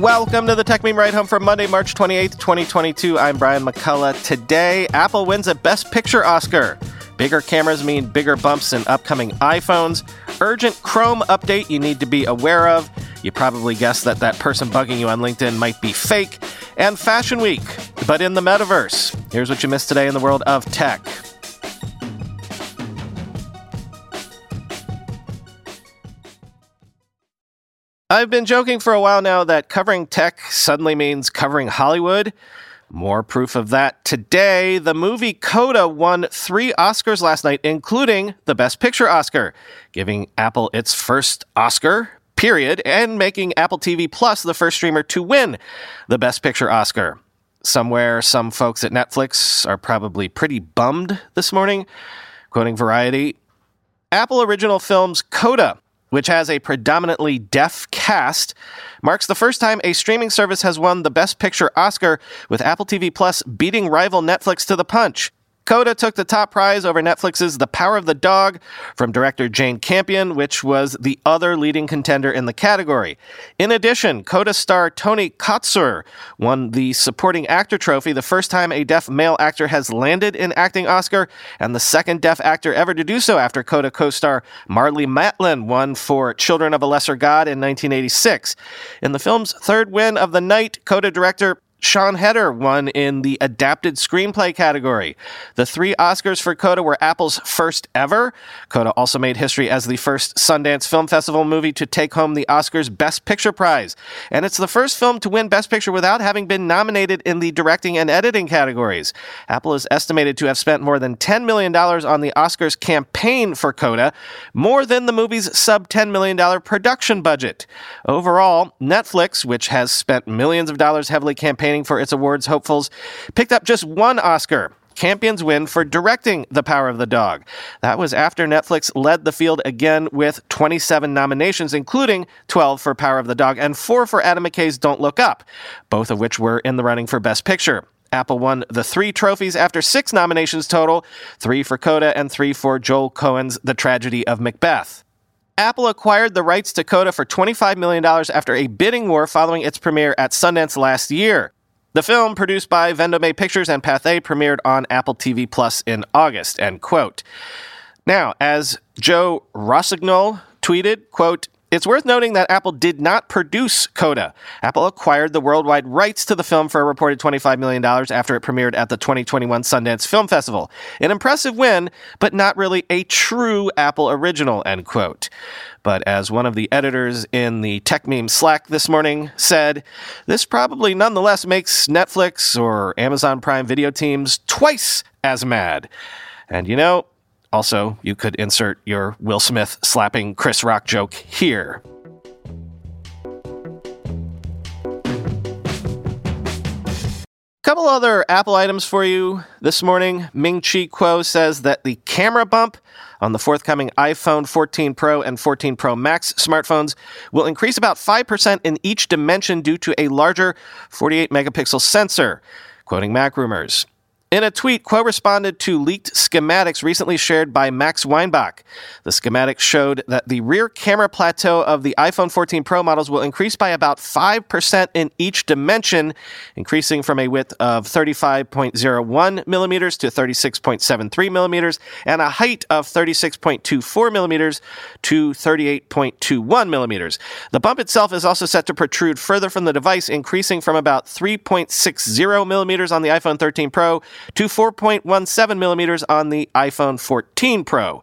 Welcome to the Techmeme Ride Home for Monday, March 28th, 2022. I'm Brian McCullough. Today, Apple wins a Best Picture Oscar. Bigger cameras mean bigger bumps in upcoming iPhones. Urgent Chrome update you need to be aware of. You probably guessed that that person bugging you on LinkedIn might be fake. And Fashion Week, but in the metaverse. Here's what you missed today in the world of tech. I've been joking for a while now that covering tech suddenly means covering Hollywood. More proof of that today. The movie Coda won three Oscars last night, including the Best Picture Oscar, giving Apple its first Oscar, period, and making Apple TV Plus the first streamer to win the Best Picture Oscar. Somewhere, some folks at Netflix are probably pretty bummed this morning. Quoting Variety Apple original films Coda which has a predominantly deaf cast, marks the first time a streaming service has won the Best Picture Oscar, with Apple TV Plus beating rival Netflix to the punch. Coda took the top prize over Netflix's The Power of the Dog from director Jane Campion, which was the other leading contender in the category. In addition, Coda star Troy Kotsur won the Supporting Actor Trophy, the first time a deaf male actor has landed an acting Oscar, and the second deaf actor ever to do so after Coda co star Marlee Matlin won for Children of a Lesser God in 1986. In the film's third win of the night, Coda director Sian Heder won in the adapted screenplay category. The three Oscars for Coda were Apple's first ever. Coda also made history as the first Sundance Film Festival movie to take home the Oscars Best Picture prize. And it's the first film to win Best Picture without having been nominated in the directing and editing categories. Apple is estimated to have spent more than $10 million on the Oscars campaign for Coda, more than the movie's sub $10 million production budget. Overall, Netflix, which has spent millions of dollars heavily campaigning campaigning for its awards hopefuls, picked up just one Oscar. Campion's win for directing The Power of the Dog. That was after Netflix led the field again with 27 nominations, including 12 for Power of the Dog and 4 for Adam McKay's Don't Look Up, both of which were in the running for Best Picture. Apple won the three trophies after six nominations total three for Coda and three for Joel Coen's The Tragedy of Macbeth. Apple acquired the rights to Coda for $25 million after a bidding war following its premiere at Sundance last year. The film, produced by Vendome Pictures and Pathé, premiered on Apple TV Plus in August, end quote. Now, as Joe Rossignol tweeted, quote, it's worth noting that Apple did not produce Coda. Apple acquired the worldwide rights to the film for a reported $25 million after it premiered at the 2021 Sundance Film Festival. An impressive win, but not really a true Apple original, end quote. But as one of the editors in the Techmeme Slack this morning said, this probably nonetheless makes Netflix or Amazon Prime video teams twice as mad. And you know, also, you could insert your Will Smith slapping Chris Rock joke here. A couple other Apple items for you this morning. Ming Chi Kuo says that the camera bump on the forthcoming iPhone 14 Pro and 14 Pro Max smartphones will increase about 5% in each dimension due to a larger 48 megapixel sensor. Quoting MacRumors. In a tweet, Kuo responded to leaked schematics recently shared by Max Weinbach. The schematics showed that the rear camera plateau of the iPhone 14 Pro models will increase by about 5% in each dimension, increasing from a width of 35.01 millimeters to 36.73 millimeters, and a height of 36.24 millimeters to 38.21 millimeters. The bump itself is also set to protrude further from the device, increasing from about 3.60 millimeters on the iPhone 13 Pro to 4.17 millimeters on the iPhone 14 Pro.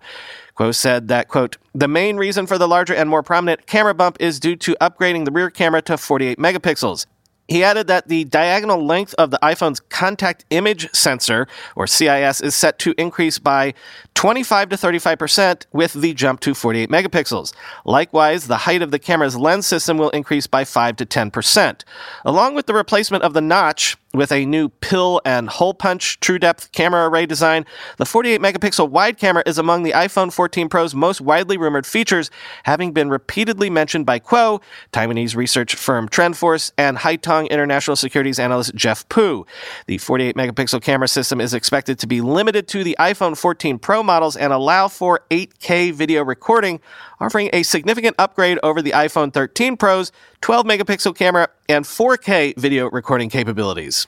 Kuo said that, quote, the main reason for the larger and more prominent camera bump is due to upgrading the rear camera to 48 megapixels. He added that the diagonal length of the iPhone's contact image sensor, or CIS, is set to increase by 25 to 35% with the jump to 48 megapixels. Likewise, the height of the camera's lens system will increase by 5 to 10%. Along with the replacement of the notch, with a new pill and hole punch true depth camera array design, the 48 megapixel wide camera is among the iPhone 14 Pro's most widely rumored features, having been repeatedly mentioned by Kuo, Taiwanese research firm Trendforce, and Haitong International Securities analyst Jeff Pu. The 48 megapixel camera system is expected to be limited to the iPhone 14 Pro models and allow for 8K video recording, offering a significant upgrade over the iPhone 13 Pro's 12 megapixel camera and 4K video recording capabilities.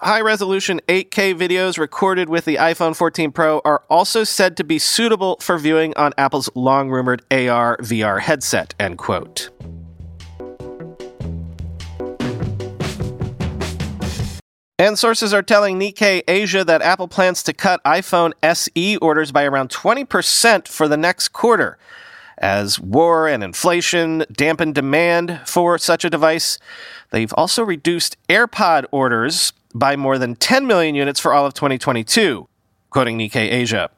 High resolution 8K videos recorded with the iPhone 14 Pro are also said to be suitable for viewing on Apple's long rumored AR VR headset, end quote. And sources are telling Nikkei Asia that Apple plans to cut iPhone SE orders by around 20% for the next quarter. As war and inflation dampen demand for such a device, they've also reduced AirPod orders by more than 10 million units for all of 2022, quoting Nikkei Asia.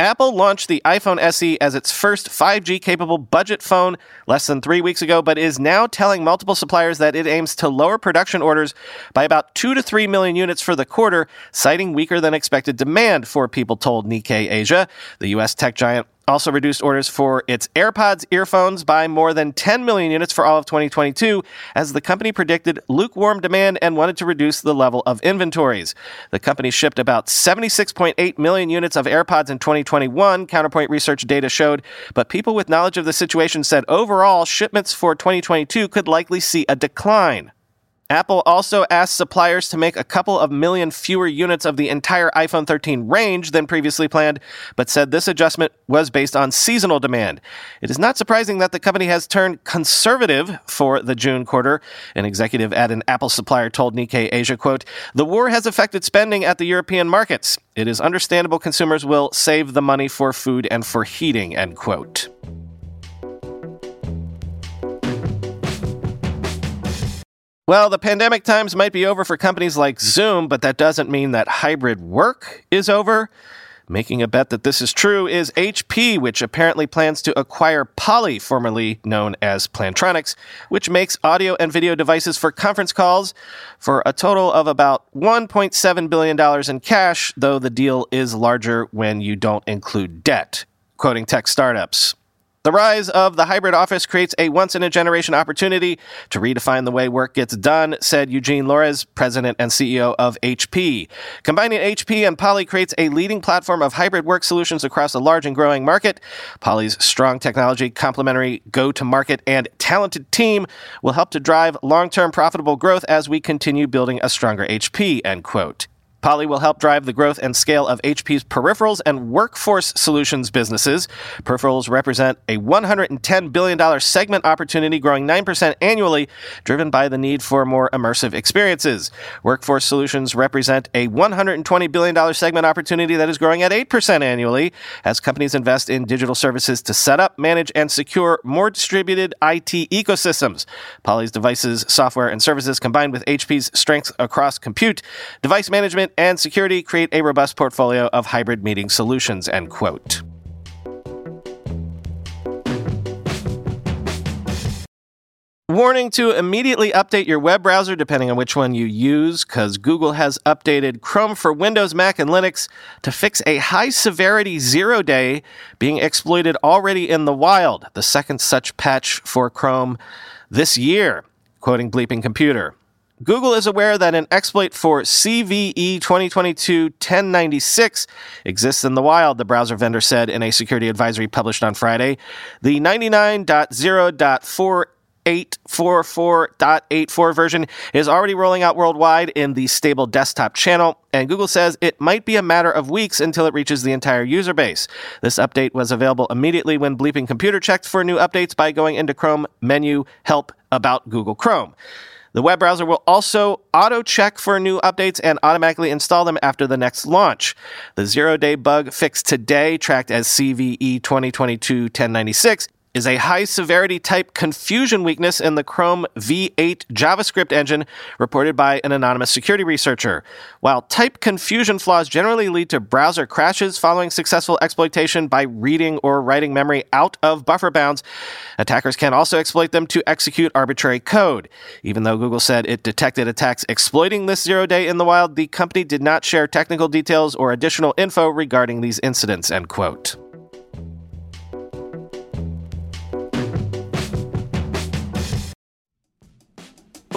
Apple launched the iPhone SE as its first 5G capable budget phone less than three weeks ago, but is now telling multiple suppliers that it aims to lower production orders by about 2 to 3 million units for the quarter, citing weaker than expected demand, for people told Nikkei Asia. The U.S. tech giant also reduced orders for its AirPods earphones by more than 10 million units for all of 2022, as the company predicted lukewarm demand and wanted to reduce the level of inventories. The company shipped about 76.8 million units of AirPods in 2021, Counterpoint Research data showed, but people with knowledge of the situation said overall shipments for 2022 could likely see a decline. Apple also asked suppliers to make a couple of million fewer units of the entire iPhone 13 range than previously planned, but said this adjustment was based on seasonal demand. It is not surprising that the company has turned conservative for the June quarter. An executive at an Apple supplier told Nikkei Asia, quote, The war has affected spending at the European markets. It is understandable consumers will save the money for food and for heating, end quote. Well, the pandemic times might be over for companies like Zoom, but that doesn't mean that hybrid work is over. Making a bet that this is true is HP, which apparently plans to acquire Poly, formerly known as Plantronics, which makes audio and video devices for conference calls for a total of about $1.7 billion in cash, though the deal is larger when you don't include debt. Quoting tech startups. The rise of the hybrid office creates a once in a generation opportunity to redefine the way work gets done, said Eugene Lores, president and CEO of HP. Combining HP and Poly creates a leading platform of hybrid work solutions across a large and growing market. Poly's strong technology, complementary go to market, and talented team will help to drive long term profitable growth as we continue building a stronger HP, end quote. Poly will help drive the growth and scale of HP's peripherals and workforce solutions businesses. Peripherals represent a $110 billion segment opportunity growing 9% annually, driven by the need for more immersive experiences. Workforce solutions represent a $120 billion segment opportunity that is growing at 8% annually as companies invest in digital services to set up, manage, and secure more distributed IT ecosystems. Poly's devices, software, and services combined with HP's strengths across compute, device management, management and security create a robust portfolio of hybrid meeting solutions, end quote. Warning to immediately update your web browser depending on which one you use, because Google has updated Chrome for Windows, Mac, and Linux to fix a high severity zero day being exploited already in the wild, the second such patch for Chrome this year, quoting Bleeping Computer. Google is aware that an exploit for CVE 2022 1096 exists in the wild, the browser vendor said in a security advisory published on Friday. The 99.0.4 844.84 version is already rolling out worldwide in the stable desktop channel, and Google says it might be a matter of weeks until it reaches the entire user base. This update was available immediately when Bleeping Computer checked for new updates by going into Chrome menu Help About Google Chrome. The web browser will also auto check for new updates and automatically install them after the next launch. The zero day bug fixed today, tracked as CVE 2022 1096, is a high severity type confusion weakness in the Chrome V8 JavaScript engine reported by an anonymous security researcher. While type confusion flaws generally lead to browser crashes following successful exploitation by reading or writing memory out of buffer bounds, attackers can also exploit them to execute arbitrary code. Even though Google said it detected attacks exploiting this zero day in the wild, the company did not share technical details or additional info regarding these incidents, end quote.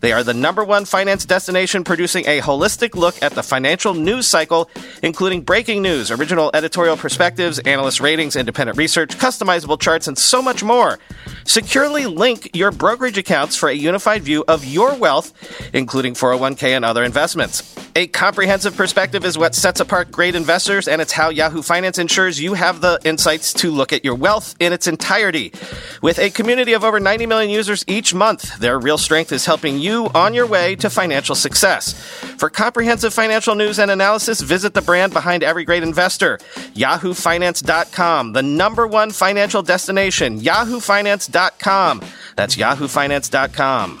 They are the number one finance destination producing a holistic look at the financial news cycle, including breaking news, original editorial perspectives, analyst ratings, independent research, customizable charts, and so much more. Securely link your brokerage accounts for a unified view of your wealth, including 401k and other investments. A comprehensive perspective is what sets apart great investors, and it's how Yahoo Finance ensures you have the insights to look at your wealth in its entirety. With a community of over 90 million users each month, their real strength is helping you on your way to financial success. For comprehensive financial news and analysis, visit the brand behind every great investor, yahoofinance.com, the number one financial destination, yahoofinance.com. That's yahoofinance.com.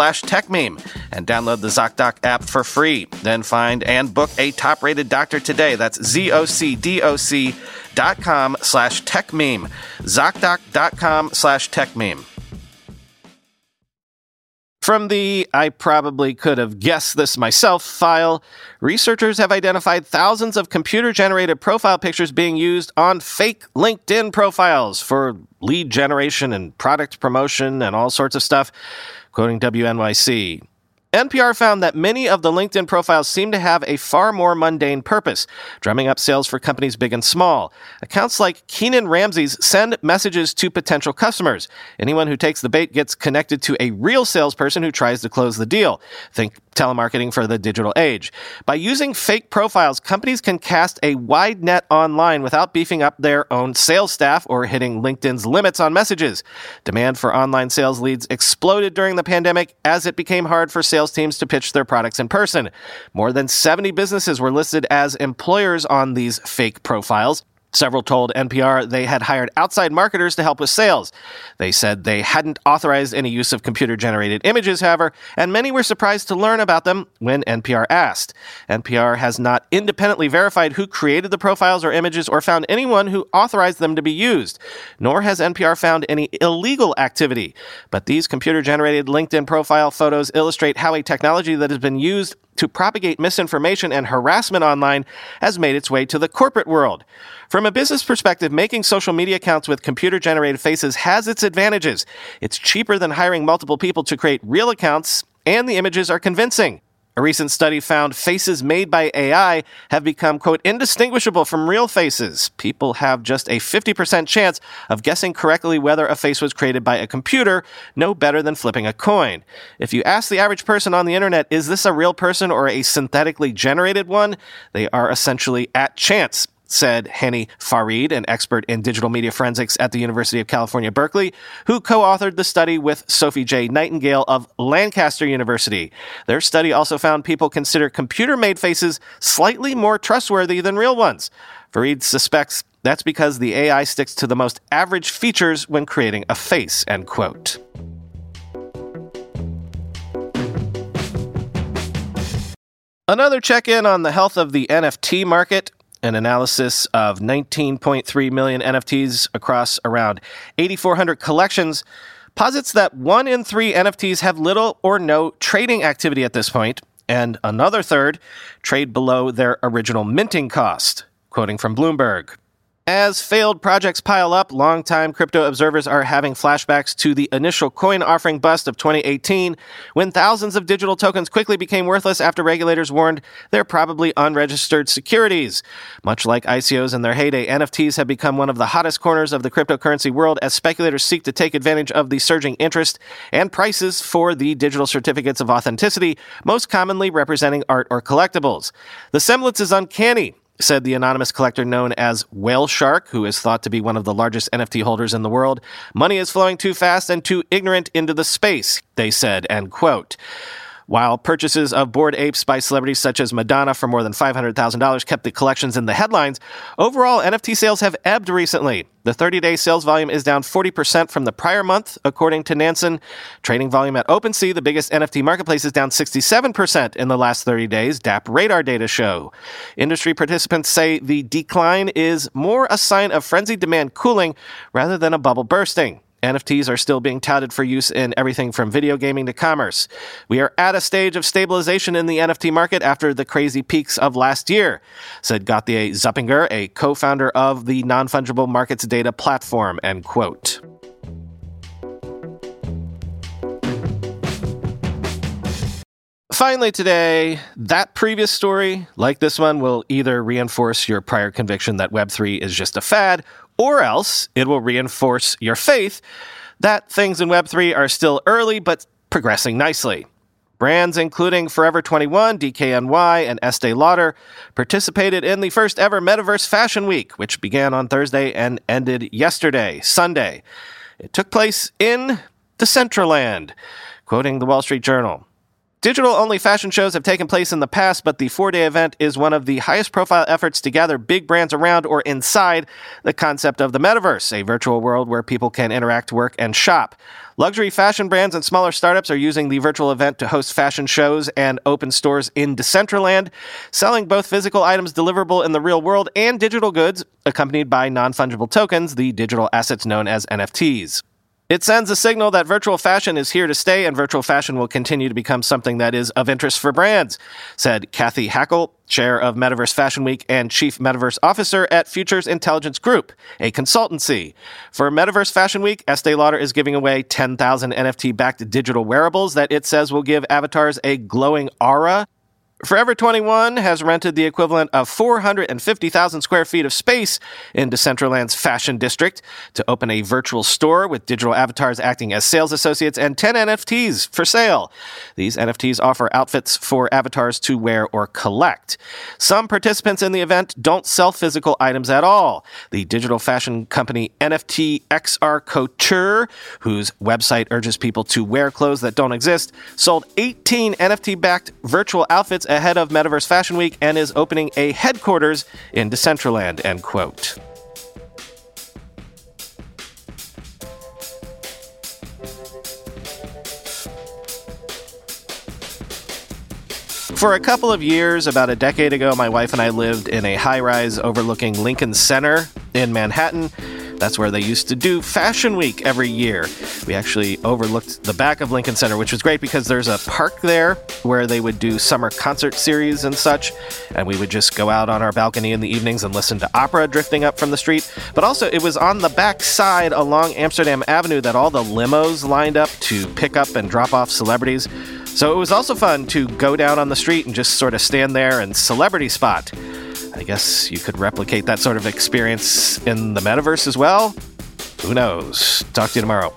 slash TechMeme and download the ZocDoc app for free. Then find and book a top rated doctor today. That's Z O C D O C dot com slash techmeme. ZocDoc.com slash techmeme. From the I probably could have guessed this myself file, researchers have identified thousands of computer generated profile pictures being used on fake LinkedIn profiles for lead generation and product promotion and all sorts of stuff, quoting WNYC. NPR found that many of the LinkedIn profiles seem to have a far more mundane purpose, drumming up sales for companies big and small. Accounts like Keenan Ramsey's send messages to potential customers. Anyone who takes the bait gets connected to a real salesperson who tries to close the deal. Think telemarketing for the digital age. By using fake profiles, companies can cast a wide net online without beefing up their own sales staff or hitting LinkedIn's limits on messages. Demand for online sales leads exploded during the pandemic as it became hard for sales sales teams to pitch their products in person. More than 70 businesses were listed as employers on these fake profiles. Several told NPR they had hired outside marketers to help with sales. They said they hadn't authorized any use of computer generated images, however, and many were surprised to learn about them when NPR asked. NPR has not independently verified who created the profiles or images or found anyone who authorized them to be used, nor has NPR found any illegal activity. But these computer generated LinkedIn profile photos illustrate how a technology that has been used to propagate misinformation and harassment online has made its way to the corporate world. From a business perspective, making social media accounts with computer generated faces has its advantages. It's cheaper than hiring multiple people to create real accounts, and the images are convincing. A recent study found faces made by AI have become, quote, indistinguishable from real faces. People have just a 50% chance of guessing correctly whether a face was created by a computer, no better than flipping a coin. If you ask the average person on the internet, is this a real person or a synthetically generated one? They are essentially at chance said Hani Farid, an expert in digital media forensics at the University of California, Berkeley, who co authored the study with Sophie J. Nightingale of Lancaster University. Their study also found people consider computer made faces slightly more trustworthy than real ones. Farid suspects that's because the AI sticks to the most average features when creating a face, end quote. Another check in on the health of the NFT market an analysis of 19.3 million NFTs across around 8,400 collections posits that one in three NFTs have little or no trading activity at this point, and another third trade below their original minting cost, quoting from Bloomberg. As failed projects pile up, longtime crypto observers are having flashbacks to the initial coin offering bust of 2018, when thousands of digital tokens quickly became worthless after regulators warned they're probably unregistered securities. Much like ICOs in their heyday, NFTs have become one of the hottest corners of the cryptocurrency world as speculators seek to take advantage of the surging interest and prices for the digital certificates of authenticity, most commonly representing art or collectibles. The semblance is uncanny said the anonymous collector known as Whale Shark, who is thought to be one of the largest NFT holders in the world. Money is flowing too fast and too ignorant into the space, they said, end quote. While purchases of Bored Apes by celebrities such as Madonna for more than $500,000 kept the collections in the headlines, overall NFT sales have ebbed recently. The 30 day sales volume is down 40% from the prior month, according to Nansen. Trading volume at OpenSea, the biggest NFT marketplace, is down 67% in the last 30 days, DappRadar data show. Industry participants say the decline is more a sign of frenzied demand cooling rather than a bubble bursting. NFTs are still being touted for use in everything from video gaming to commerce. We are at a stage of stabilization in the NFT market after the crazy peaks of last year, said Gauthier Zuppinger, a co-founder of the non-fungible markets data platform, end quote. Finally, today, that previous story, like this one, will either reinforce your prior conviction that Web3 is just a fad or else it will reinforce your faith that things in Web3 are still early but progressing nicely. Brands including Forever 21, DKNY, and Estee Lauder participated in the first ever Metaverse Fashion Week, which began on Thursday and ended yesterday, Sunday. It took place in the Decentraland, quoting the Wall Street Journal. Digital only fashion shows have taken place in the past, but the four day event is one of the highest profile efforts to gather big brands around or inside the concept of the metaverse, a virtual world where people can interact, work, and shop. Luxury fashion brands and smaller startups are using the virtual event to host fashion shows and open stores in Decentraland, selling both physical items deliverable in the real world and digital goods, accompanied by non fungible tokens, the digital assets known as NFTs. It sends a signal that virtual fashion is here to stay and virtual fashion will continue to become something that is of interest for brands, said Cathy Hackl, chair of Metaverse Fashion Week and chief metaverse officer at Futures Intelligence Group, a consultancy. For Metaverse Fashion Week, Estee Lauder is giving away 10,000 NFT backed digital wearables that it says will give avatars a glowing aura Forever 21 has rented the equivalent of 450,000 square feet of space in Decentraland's fashion district to open a virtual store with digital avatars acting as sales associates and 10 NFTs for sale. These NFTs offer outfits for avatars to wear or collect. Some participants in the event don't sell physical items at all. The digital fashion company NFT XR Couture, whose website urges people to wear clothes that don't exist, sold 18 NFT backed virtual outfits ahead of Metaverse Fashion Week and is opening a headquarters in Decentraland, end quote. For a couple of years, about a decade ago, my wife and I lived in a high rise overlooking Lincoln Center in Manhattan. That's where they used to do Fashion Week every year. We actually overlooked the back of Lincoln Center, which was great because there's a park there where they would do summer concert series and such. And we would just go out on our balcony in the evenings and listen to opera drifting up from the street. But also, it was on the back side along Amsterdam Avenue that all the limos lined up to pick up and drop off celebrities. So it was also fun to go down on the street and just sort of stand there and celebrity spot. I guess you could replicate that sort of experience in the metaverse as well. Who knows? Talk to you tomorrow.